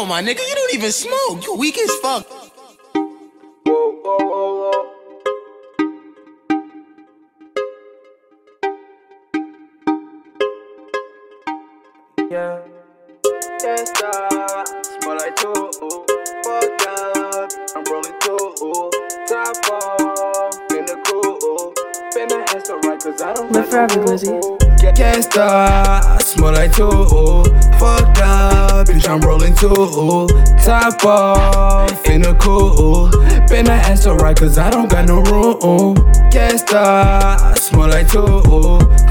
on, my nigga. You don't even smoke. You weak as fuck. Yeah. Can't stop. Smell like two. Fuck up. I'm rolling two. Top off. Finna cool. Finna answer right cause I don't Live forever, Glizzy. Can't stop. Smell like two. Fucked up. Two. Top off. Finna cool. Finna answer right cause I don't got no room. Can't stop. Smell like two.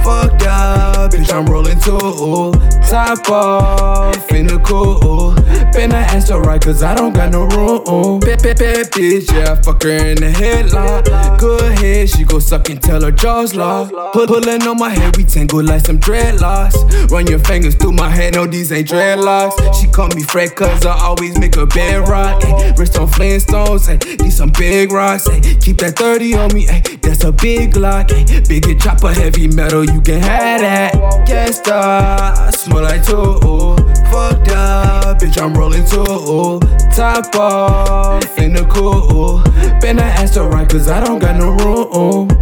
Fucked up. Bitch, I'm rolling two. Top off. Finna cool. Finna answer right cause I don't got no room. Bad, bad, bad bitch, yeah. Fuck her in the headlock. Good head, she go suck until her jaws lock. Pull, pulling on my head, we tangle like some dreadlocks. Run your fingers through my head, no, these ain't dreadlocks. She call me Fred cause I always make a bed rock. Wrist on Flintstones, ay, these some big rocks. Ay, keep that 30 on me, ay, that's a big lock. Ay, bigger chopper, heavy metal, you can have that. Can't stop, smell like two. Fucked up, bitch, I'm rolling two. Top off, in the cool. Been the answer right, cause I don't got no room.